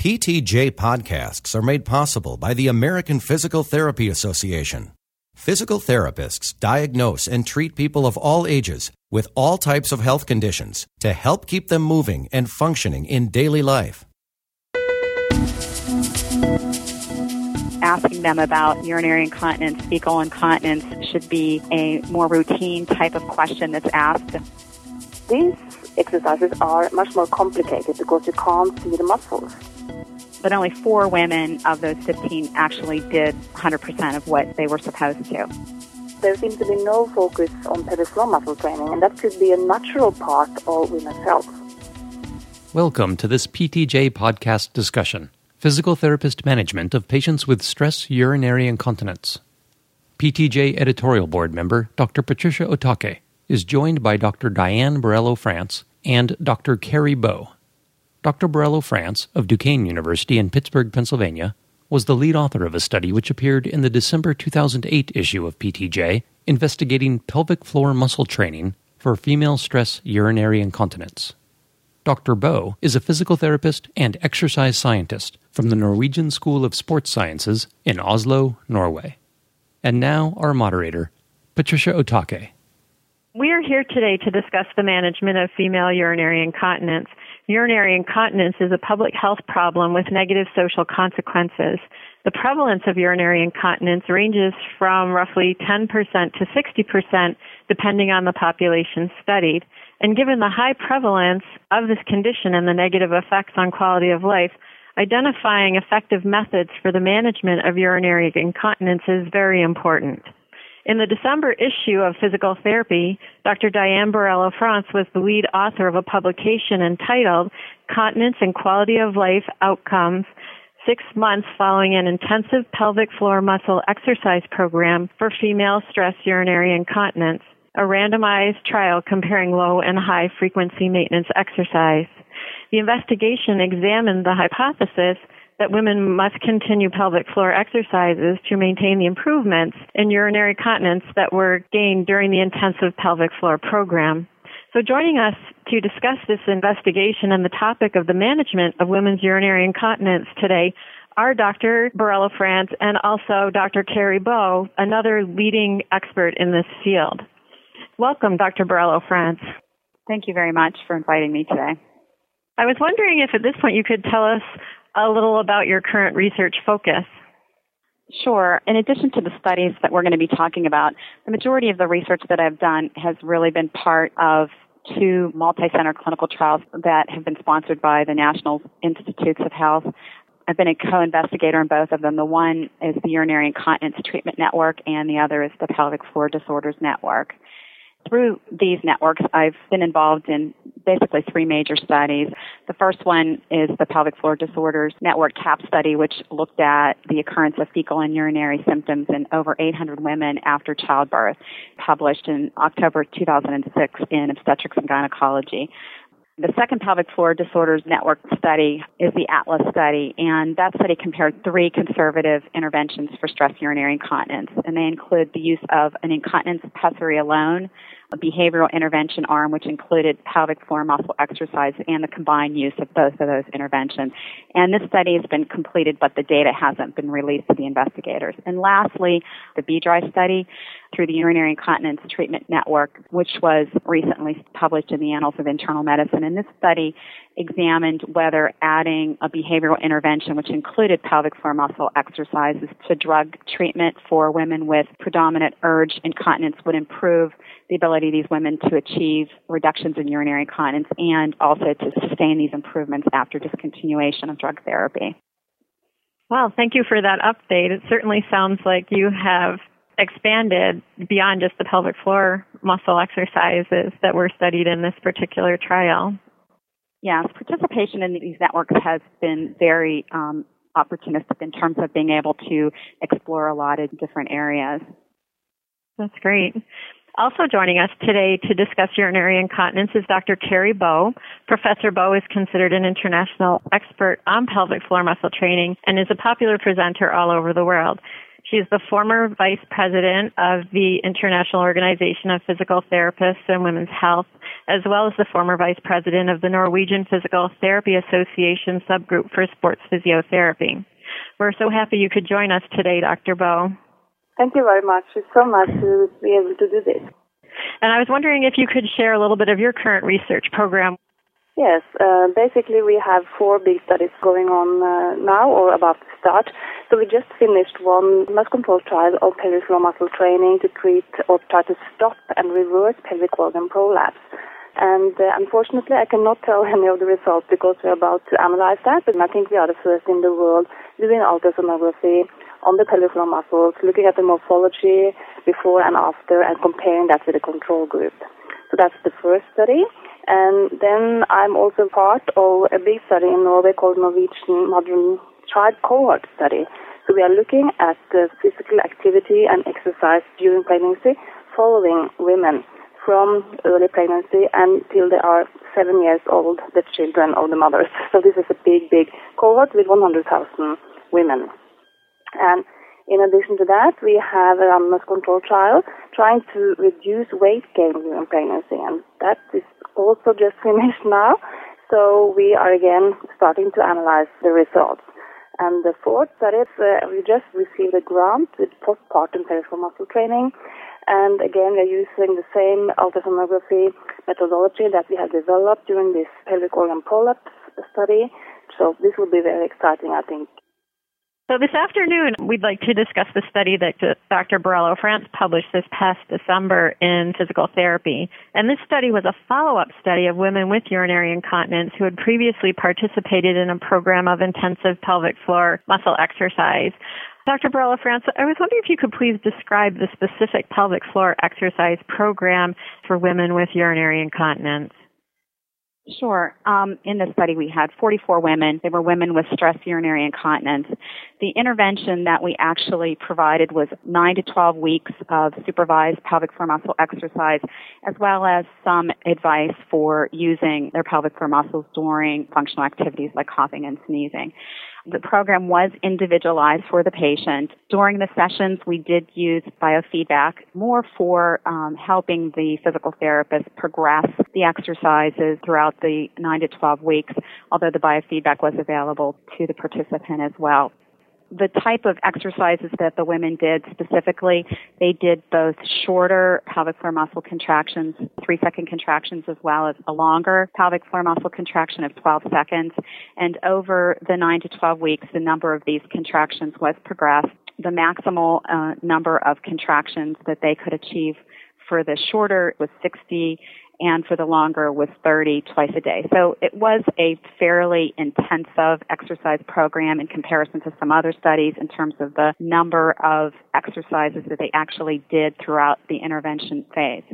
PTJ podcasts are made possible by the American Physical Therapy Association. Physical therapists diagnose and treat people of all ages with all types of health conditions to help keep them moving and functioning in daily life. Asking them about urinary incontinence, fecal incontinence should be a more routine type of question that's asked. These exercises are much more complicated because you can't see the muscles but only four women of those 15 actually did 100% of what they were supposed to. There seems to be no focus on pelvic floor muscle training, and that could be a natural part of women's health. Welcome to this PTJ podcast discussion Physical Therapist Management of Patients with Stress Urinary Incontinence. PTJ editorial board member Dr. Patricia Ohtake is joined by Dr. Diane Borello France and Dr. Kari Bø. Dr. Borello France of Duquesne University in Pittsburgh, Pennsylvania, was the lead author of a study which appeared in the December 2008 issue of PTJ investigating pelvic floor muscle training for female stress urinary incontinence. Dr. Bø is a physical therapist and exercise scientist from the Norwegian School of Sports Sciences in Oslo, Norway. And now, our moderator, Patricia Ohtake. We are here today to discuss the management of female urinary incontinence urinary incontinence is a public health problem with negative social consequences. The prevalence of urinary incontinence ranges from roughly 10% to 60% depending on the population studied. And given the high prevalence of this condition and the negative effects on quality of life, identifying effective methods for the management of urinary incontinence is very important. In the December issue of Physical Therapy, Dr. Diane Borello France was the lead author of a publication entitled Continence and Quality of Life Outcomes Six Months Following an Intensive Pelvic Floor Muscle Exercise Program for Female Stress Urinary Incontinence, a randomized trial comparing low and high frequency maintenance exercise. The investigation examined the hypothesis that women must continue pelvic floor exercises to maintain the improvements in urinary continence that were gained during the intensive pelvic floor program. So joining us to discuss this investigation and the topic of the management of women's urinary incontinence today are Dr. Borello France and also Dr. Kari Bø, another leading expert in this field. Welcome, Dr. Borello France. Thank you very much for inviting me today. I was wondering if at this point you could tell us a little about your current research focus. Sure. In addition to the studies that we're going to be talking about, the majority of the research that I've done has really been part of two multi-center clinical trials that have been sponsored by the National Institutes of Health. I've been a co-investigator in both of them. The one is the Urinary Incontinence Treatment Network and the other is the Pelvic Floor Disorders Network. Through these networks, I've been involved in basically three major studies. The first one is the Pelvic Floor Disorders Network CAP study, which looked at the occurrence of fecal and urinary symptoms in over 800 women after childbirth, published in October 2006 in Obstetrics and Gynecology. The second pelvic floor disorders network study is the ATLAS study, and that study compared three conservative interventions for stress urinary incontinence, and they include the use of an incontinence pessary alone, behavioral intervention arm, which included pelvic floor muscle exercise and the combined use of both of those interventions. And this study has been completed, but the data hasn't been released to the investigators. And lastly, the BE-DRI study through the Urinary Incontinence Treatment Network, which was recently published in the Annals of Internal Medicine. And this study examined whether adding a behavioral intervention, which included pelvic floor muscle exercises, to drug treatment for women with predominant urge incontinence would improve the ability of these women to achieve reductions in urinary incontinence and also to sustain these improvements after discontinuation of drug therapy. Well, thank you for that update. It certainly sounds like you have expanded beyond just the pelvic floor muscle exercises that were studied in this particular trial. Yes, participation in these networks has been very um, opportunistic in terms of being able to explore a lot of different areas. That's great. Also joining us today to discuss urinary incontinence is Dr. Kari Bø. Professor Bø is considered an international expert on pelvic floor muscle training and is a popular presenter all over the world. She is the former vice president of the International Organization of Physical Therapists and Women's Health, as well as the former vice president of the Norwegian Physical Therapy Association subgroup for sports physiotherapy. We're so happy you could join us today, Dr. Bø. Thank you very much. It's so much to be able to do this. And I was wondering if you could share a little bit of your current research program. Yes, uh, basically we have four big studies going on uh, now or about to start. So we just finished one mass control trial of pelvic floor muscle training to treat or try to stop and reverse pelvic organ prolapse. And uh, unfortunately, I cannot tell any of the results because we're about to analyze that. But I think we are the first in the world doing ultrasonography on the floor muscles, looking at the morphology before and after, and comparing that with the control group. So that's the first study. And then I'm also part of a big study in Norway called Norwegian Mother and Child Cohort Study. So we are looking at the physical activity and exercise during pregnancy following women from early pregnancy until they are seven years old, the children of the mothers. So this is a big, big cohort with 100,000 women. And in addition to that, we have a randomized control trial trying to reduce weight gain during pregnancy, and that is also just finished now. So we are again starting to analyze the results. And the fourth study, uh, we just received a grant with postpartum pelvic floor muscle training. And again, we're using the same ultrasonography methodology that we have developed during this pelvic organ prolapse study. So this will be very exciting, I think, so this afternoon, we'd like to discuss the study that Dr. Borello France published this past December in Physical Therapy. And this study was a follow-up study of women with urinary incontinence who had previously participated in a program of intensive pelvic floor muscle exercise. Dr. Borello France, I was wondering if you could please describe the specific pelvic floor exercise program for women with urinary incontinence. Sure. Um, in the study, we had 44 women. They were women with stress urinary incontinence. The intervention that we actually provided was 9 to 12 weeks of supervised pelvic floor muscle exercise, as well as some advice for using their pelvic floor muscles during functional activities like coughing and sneezing. The program was individualized for the patient. During the sessions, we did use biofeedback more for um, helping the physical therapist progress the exercises throughout the 9 to 12 weeks, although the biofeedback was available to the participant as well the type of exercises that the women did specifically, they did both shorter pelvic floor muscle contractions, three second contractions, as well as a longer pelvic floor muscle contraction of 12 seconds. And over the 9 to 12 weeks, the number of these contractions was progressed. The maximal uh, number of contractions that they could achieve for the shorter was 60 and for the longer was 30 twice a day. So it was a fairly intensive exercise program in comparison to some other studies in terms of the number of exercises that they actually did throughout the intervention phase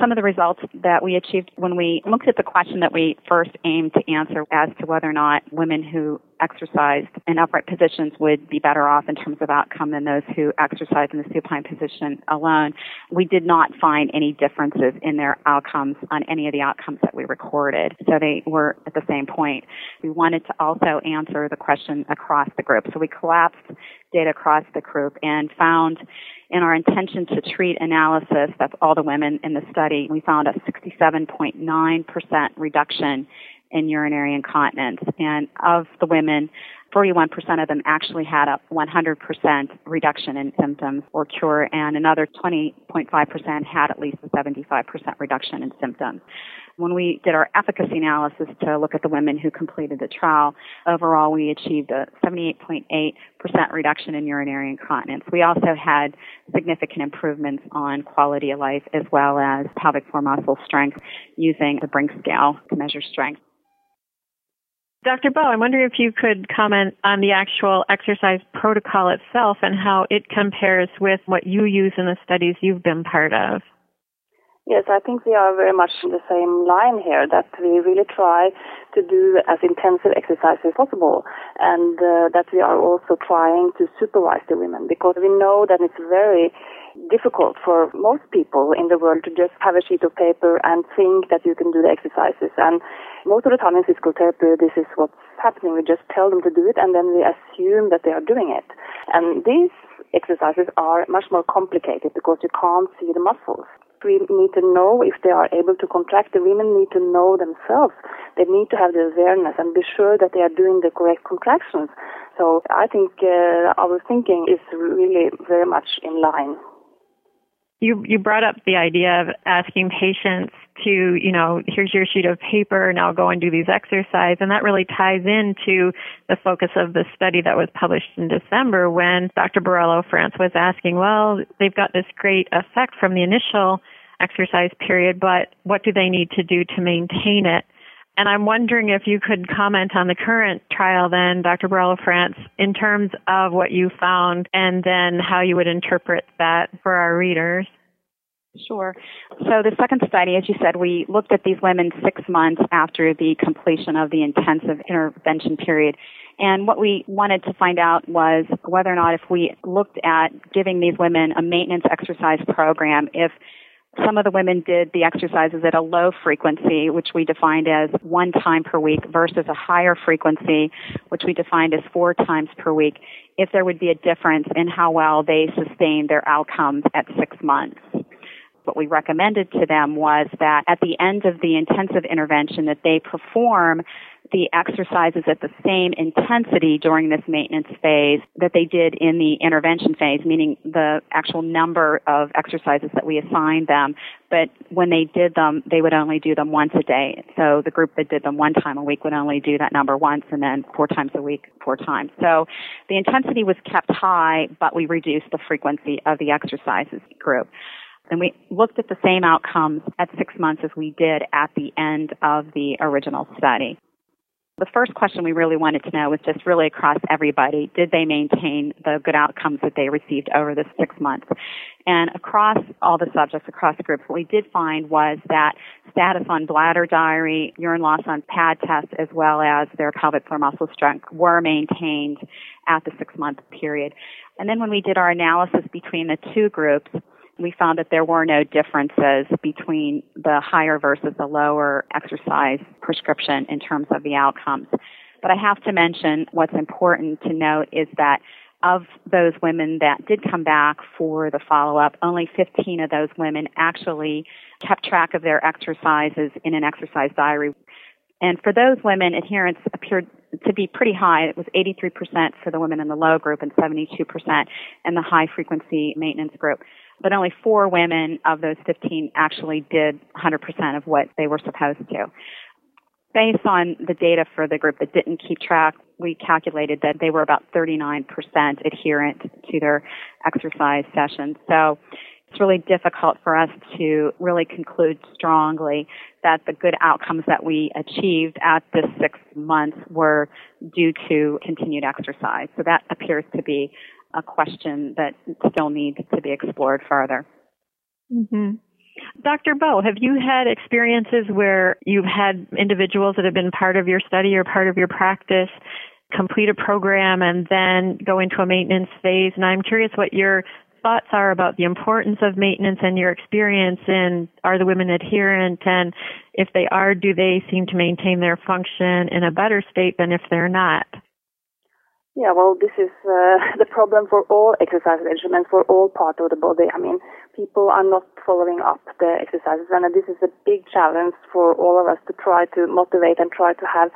some of the results that we achieved when we looked at the question that we first aimed to answer as to whether or not women who exercised in upright positions would be better off in terms of outcome than those who exercised in the supine position alone. We did not find any differences in their outcomes on any of the outcomes that we recorded. So they were at the same point. We wanted to also answer the question across the group. So we collapsed data across the group and found in our intention to treat analysis, that's all the women in the study, we found a 67.9% reduction in urinary incontinence. And of the women, 41% of them actually had a 100% reduction in symptoms or cure, and another 20.5% had at least a 75% reduction in symptoms. When we did our efficacy analysis to look at the women who completed the trial, overall we achieved a 78.8% reduction in urinary incontinence. We also had significant improvements on quality of life as well as pelvic floor muscle strength using the Brink scale to measure strength. Dr. Bø, I'm wondering if you could comment on the actual exercise protocol itself and how it compares with what you use in the studies you've been part of. Yes, I think we are very much in the same line here that we really try to do as intensive exercise as possible and uh, that we are also trying to supervise the women because we know that it's very difficult for most people in the world to just have a sheet of paper and think that you can do the exercises and most of the time in physical therapy this is what's happening. We just tell them to do it and then we assume that they are doing it. And these exercises are much more complicated because you can't see the muscles. We need to know if they are able to contract. The women need to know themselves. They need to have the awareness and be sure that they are doing the correct contractions. So I think uh, our thinking is really very much in line you you brought up the idea of asking patients to you know here's your sheet of paper now go and do these exercises and that really ties into the focus of the study that was published in December when Dr. Borello France was asking well they've got this great effect from the initial exercise period but what do they need to do to maintain it and I'm wondering if you could comment on the current trial then, Dr. Borello France, in terms of what you found and then how you would interpret that for our readers. Sure. So the second study, as you said, we looked at these women six months after the completion of the intensive intervention period. And what we wanted to find out was whether or not if we looked at giving these women a maintenance exercise program, if some of the women did the exercises at a low frequency, which we defined as one time per week, versus a higher frequency, which we defined as four times per week, if there would be a difference in how well they sustained their outcomes at six months. What we recommended to them was that at the end of the intensive intervention that they perform the exercises at the same intensity during this maintenance phase that they did in the intervention phase, meaning the actual number of exercises that we assigned them. But when they did them, they would only do them once a day. So the group that did them one time a week would only do that number once and then four times a week, four times. So the intensity was kept high, but we reduced the frequency of the exercises group. And we looked at the same outcomes at six months as we did at the end of the original study. The first question we really wanted to know was just really across everybody, did they maintain the good outcomes that they received over the six months? And across all the subjects, across the groups, what we did find was that status on bladder diary, urine loss on pad tests, as well as their pelvic floor muscle strength were maintained at the six month period. And then when we did our analysis between the two groups, we found that there were no differences between the higher versus the lower exercise prescription in terms of the outcomes. But I have to mention what's important to note is that of those women that did come back for the follow up, only 15 of those women actually kept track of their exercises in an exercise diary. And for those women, adherence appeared to be pretty high. It was 83% for the women in the low group and 72% in the high frequency maintenance group but only four women of those 15 actually did 100% of what they were supposed to. Based on the data for the group that didn't keep track, we calculated that they were about 39% adherent to their exercise sessions. So it's really difficult for us to really conclude strongly that the good outcomes that we achieved at this six months were due to continued exercise. So that appears to be a question that still needs to be explored further. Mm-hmm. Dr. Bø, have you had experiences where you've had individuals that have been part of your study or part of your practice complete a program and then go into a maintenance phase? And I'm curious what your thoughts are about the importance of maintenance and your experience in are the women adherent and if they are, do they seem to maintain their function in a better state than if they're not? Yeah, well, this is uh, the problem for all exercise regimens, for all parts of the body. I mean, people are not following up the exercises, and this is a big challenge for all of us to try to motivate and try to have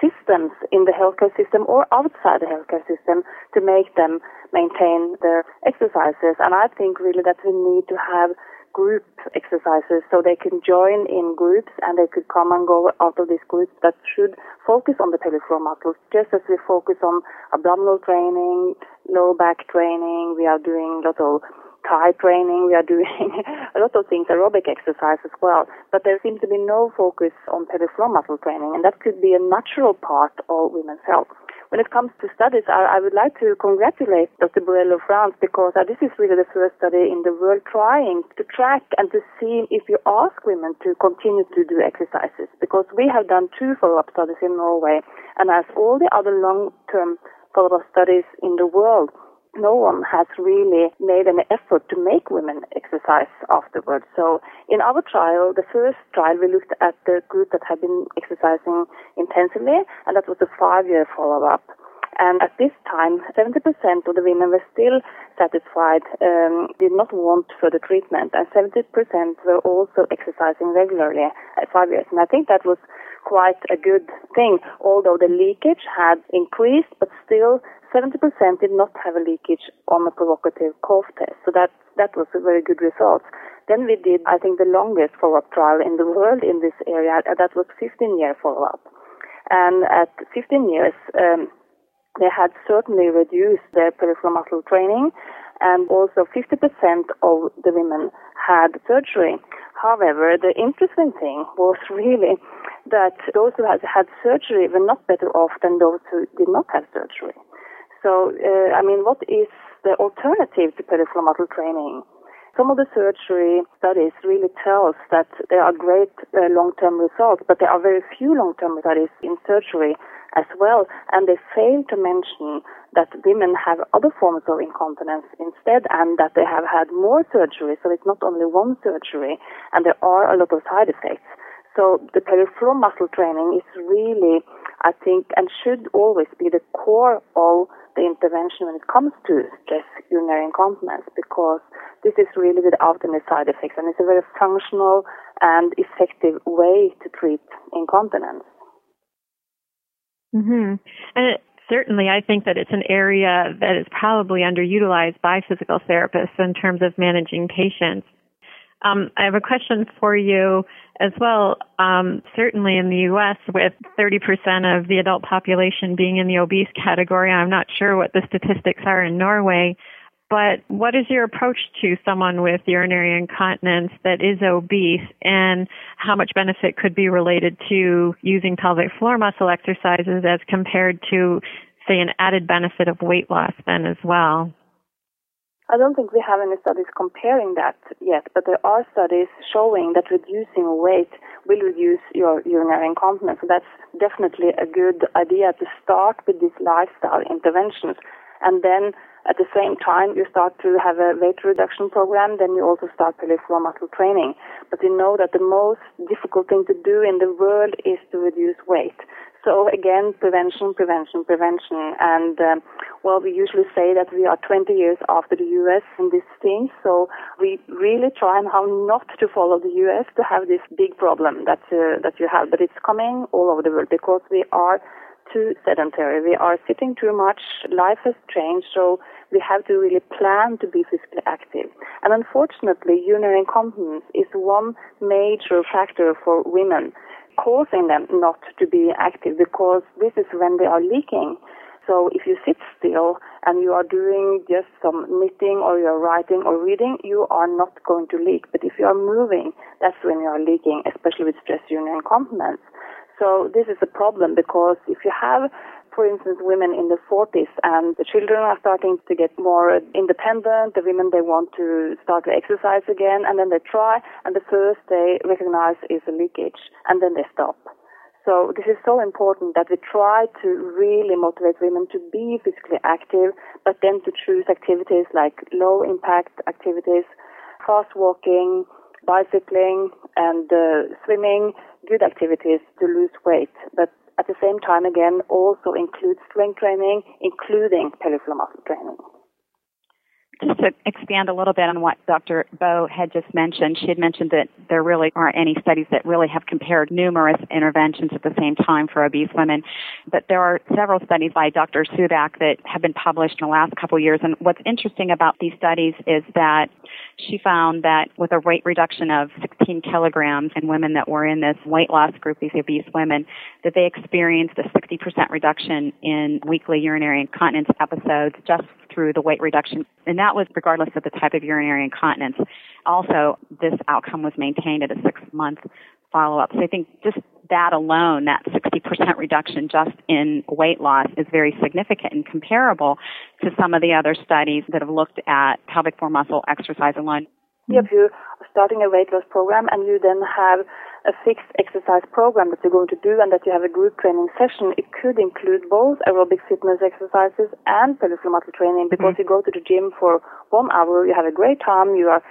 systems in the healthcare system or outside the healthcare system to make them maintain their exercises. And I think really that we need to have group exercises so they can join in groups and they could come and go out of these groups that should focus on the pelvic floor muscles just as we focus on abdominal training, low back training, we are doing a lot of thigh training, we are doing a lot of things, aerobic exercise as well. But there seems to be no focus on pelvic floor muscle training and that could be a natural part of women's health. When it comes to studies, I, I would like to congratulate Dr. Borello France because uh, this is really the first study in the world trying to track and to see if you ask women to continue to do exercises. Because we have done two follow-up studies in Norway, and as all the other long-term follow-up studies in the world, no one has really made an effort to make women exercise afterwards. So in our trial, the first trial, we looked at the group that had been exercising intensively, and that was a five-year follow-up. And at this time, 70% of the women were still satisfied, um, did not want further treatment, and 70% were also exercising regularly at five years. And I think that was quite a good thing, although the leakage had increased, but still 70% did not have a leakage on a provocative cough test. So that, that was a very good result. Then we did, I think, the longest follow-up trial in the world in this area. That was 15-year follow-up. And at 15 years, um, they had certainly reduced their pelvic floor muscle training, and also 50% of the women had surgery. However, the interesting thing was really that those who had had surgery were not better off than those who did not have surgery. So, uh, I mean, what is the alternative to muscle training? Some of the surgery studies really tell us that there are great uh, long-term results, but there are very few long-term studies in surgery as well, and they fail to mention that women have other forms of incontinence instead and that they have had more surgery, so it's not only one surgery, and there are a lot of side effects. So the pelvic floor muscle training is really, I think, and should always be the core of the intervention when it comes to stress urinary incontinence because this is really without any side effects and it's a very functional and effective way to treat incontinence. Mm-hmm. And it, certainly, I think that it's an area that is probably underutilized by physical therapists in terms of managing patients. Um, I have a question for you as well. Um, certainly in the U.S., with 30% of the adult population being in the obese category, I'm not sure what the statistics are in Norway. But what is your approach to someone with urinary incontinence that is obese and how much benefit could be related to using pelvic floor muscle exercises as compared to, say, an added benefit of weight loss then as well? I don't think we have any studies comparing that yet, but there are studies showing that reducing weight will reduce your urinary incontinence. So that's definitely a good idea to start with these lifestyle interventions. And then at the same time you start to have a weight reduction program, then you also start pelvic floor muscle training. But you know that the most difficult thing to do in the world is to reduce weight. So again, prevention, prevention, prevention. And um, well, we usually say that we are 20 years after the US in this thing. So we really try and how not to follow the US to have this big problem that uh, that you have. But it's coming all over the world because we are too sedentary. We are sitting too much. Life has changed, so we have to really plan to be physically active. And unfortunately, urinary incontinence is one major factor for women causing them not to be active because this is when they are leaking. So if you sit still and you are doing just some knitting or you're writing or reading, you are not going to leak. But if you are moving, that's when you are leaking, especially with stress urinary incontinence. So this is a problem because if you have for instance, women in the 40s and the children are starting to get more independent. The women, they want to start to exercise again and then they try and the first they recognize is a leakage and then they stop. So this is so important that we try to really motivate women to be physically active, but then to choose activities like low impact activities, fast walking, bicycling and uh, swimming, good activities to lose weight. But at the same time, again, also includes strength training, including pelvic floor muscle training. Just to expand a little bit on what Dr. Bø had just mentioned, she had mentioned that there really aren't any studies that really have compared numerous interventions at the same time for obese women. But there are several studies by Dr. Subak that have been published in the last couple of years. And what's interesting about these studies is that she found that with a weight reduction of 16 kilograms in women that were in this weight loss group, these obese women, that they experienced a 60% reduction in weekly urinary incontinence episodes just through the weight reduction. And that was regardless of the type of urinary incontinence. Also, this outcome was maintained at a six month follow up. So I think just that alone, that 60% reduction just in weight loss is very significant and comparable to some of the other studies that have looked at pelvic floor muscle exercise alone. Yeah, if you're starting a weight loss program and you then have a fixed exercise program that you're going to do and that you have a group training session, it could include both aerobic fitness exercises and pelvic floor muscle training because mm-hmm. you go to the gym for one hour, you have a great time, you are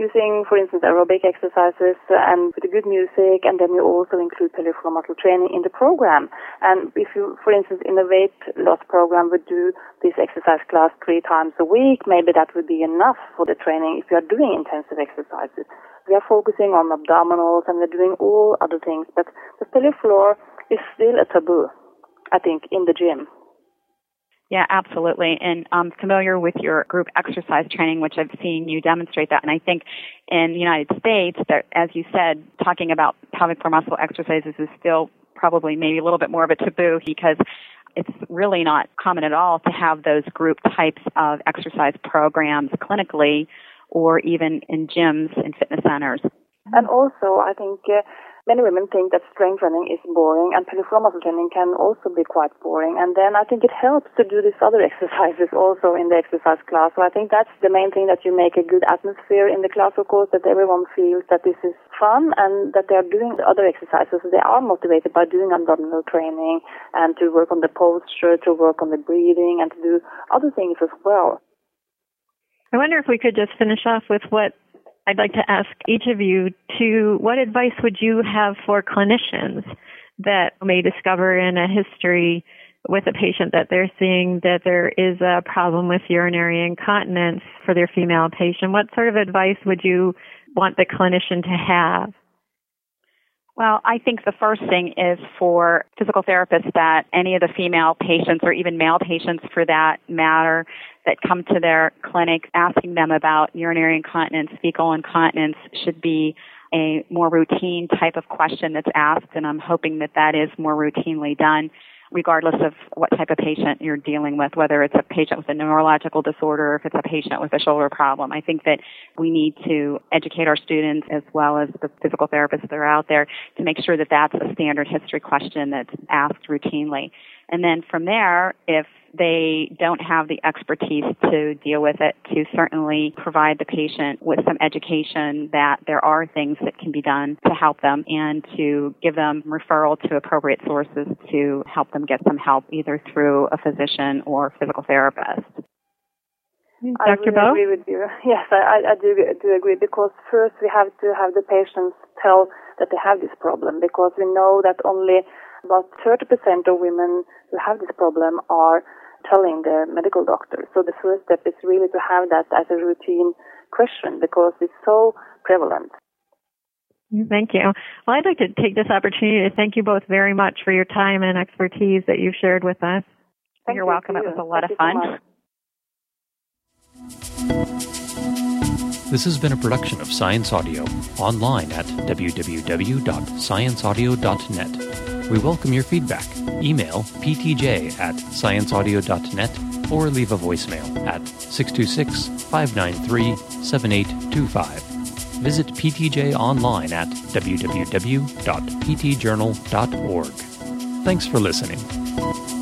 using, for instance, aerobic exercises and with good music, and then you also include pelvic floor muscle training in the program. And if you, for instance, in a weight loss program would do this exercise class three times a week, maybe that would be enough for the training if you are doing intensive exercises. We are focusing on abdominals and we're doing all other things, but the pelvic floor is still a taboo, I think, in the gym. Yeah, absolutely. And I'm familiar with your group exercise training, which I've seen you demonstrate that. And I think in the United States, that, as you said, talking about pelvic floor muscle exercises is still probably maybe a little bit more of a taboo because it's really not common at all to have those group types of exercise programs clinically or even in gyms and fitness centers. And also, I think uh, many women think that strength training is boring and pelvic floor muscle training can also be quite boring. And then I think it helps to do these other exercises also in the exercise class. So I think that's the main thing that you make a good atmosphere in the class, of course, that everyone feels that this is fun and that they are doing the other exercises. They are motivated by doing abdominal training and to work on the posture, to work on the breathing and to do other things as well. I wonder if we could just finish off with what I'd like to ask each of you to what advice would you have for clinicians that may discover in a history with a patient that they're seeing that there is a problem with urinary incontinence for their female patient? What sort of advice would you want the clinician to have? Well, I think the first thing is for physical therapists that any of the female patients or even male patients for that matter that come to their clinic asking them about urinary incontinence, fecal incontinence should be a more routine type of question that's asked and I'm hoping that that is more routinely done regardless of what type of patient you're dealing with, whether it's a patient with a neurological disorder or if it's a patient with a shoulder problem. I think that we need to educate our students as well as the physical therapists that are out there to make sure that that's a standard history question that's asked routinely. And then from there, if they don't have the expertise to deal with it, to certainly provide the patient with some education that there are things that can be done to help them and to give them referral to appropriate sources to help them get some help either through a physician or physical therapist. Mm, I really Bø? agree with you. Yes, I, I do, do agree because first we have to have the patients tell that they have this problem because we know that only about 30% of women who have this problem are telling their medical doctor. So the first step is really to have that as a routine question because it's so prevalent. Thank you. Well, I'd like to take this opportunity to thank you both very much for your time and expertise that you've shared with us. Thank You're you welcome. It was a lot thank of fun. So this has been a production of Science Audio, online at www.scienceaudio.net. We welcome your feedback. Email ptj at scienceaudio.net or leave a voicemail at 626 593 7825. Visit PTJ online at www.ptjournal.org. Thanks for listening.